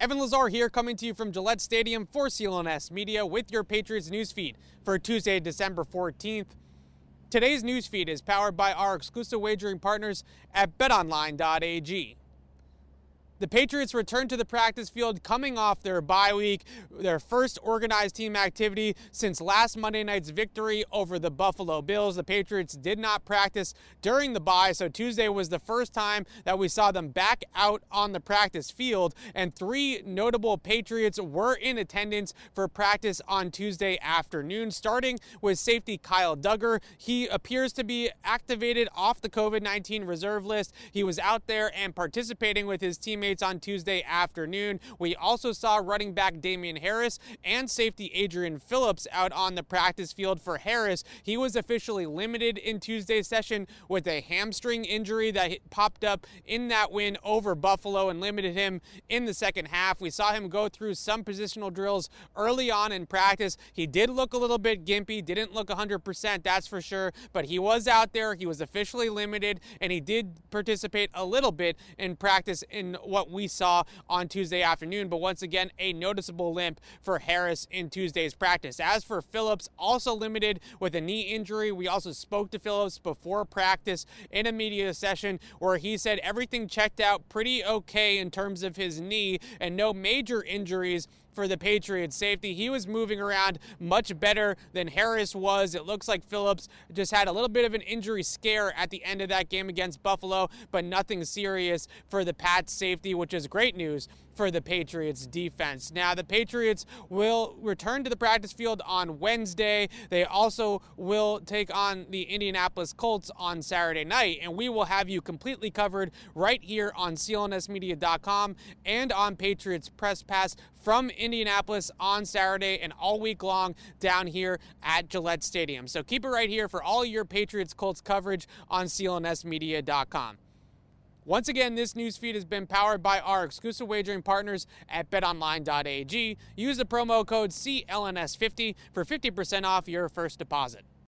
Evan Lazar here, coming to you from Gillette Stadium for CLNS Media with your Patriots newsfeed for Tuesday, December 14th. Today's newsfeed is powered by our exclusive wagering partners at betonline.ag. The Patriots returned to the practice field coming off their bye week, their first organized team activity since last Monday night's victory over the Buffalo Bills. The Patriots did not practice during the bye, so Tuesday was the first time that we saw them back out on the practice field, and three notable Patriots were in attendance for practice on Tuesday afternoon, starting with safety Kyle Dugger. He appears to be activated off the COVID 19 reserve list. He was out there and participating with his teammates teammates on Tuesday afternoon. We also saw running back Damien Harris and safety Adrian Phillips out on the practice field for Harris. He was officially limited in Tuesday's session with a hamstring injury that popped up in that win over Buffalo and limited him in the second half. We saw him go through some positional drills early on in practice. He did look a little bit gimpy, didn't look 100%, that's for sure, but he was out there. He was officially limited and he did participate a little bit in practice in what we saw on Tuesday afternoon. But once again, a noticeable limp for Harris in Tuesday's practice. As for Phillips, also limited with a knee injury. We also spoke to Phillips before practice in a media session where he said everything checked out pretty okay in terms of his knee and no major injuries for the Patriots safety. He was moving around much better than Harris was. It looks like Phillips just had a little bit of an injury scare at the end of that game against Buffalo, but nothing serious for the Pats safety, which is great news for the Patriots defense. Now, the Patriots will return to the practice field on Wednesday. They also will take on the Indianapolis Colts on Saturday night, and we will have you completely covered right here on clnsmedia.com and on Patriots Press Pass from Indianapolis on Saturday and all week long down here at Gillette Stadium. So keep it right here for all your Patriots Colts coverage on clnsmedia.com. Once again, this news feed has been powered by our exclusive wagering partners at betonline.ag. Use the promo code CLNS50 for 50% off your first deposit.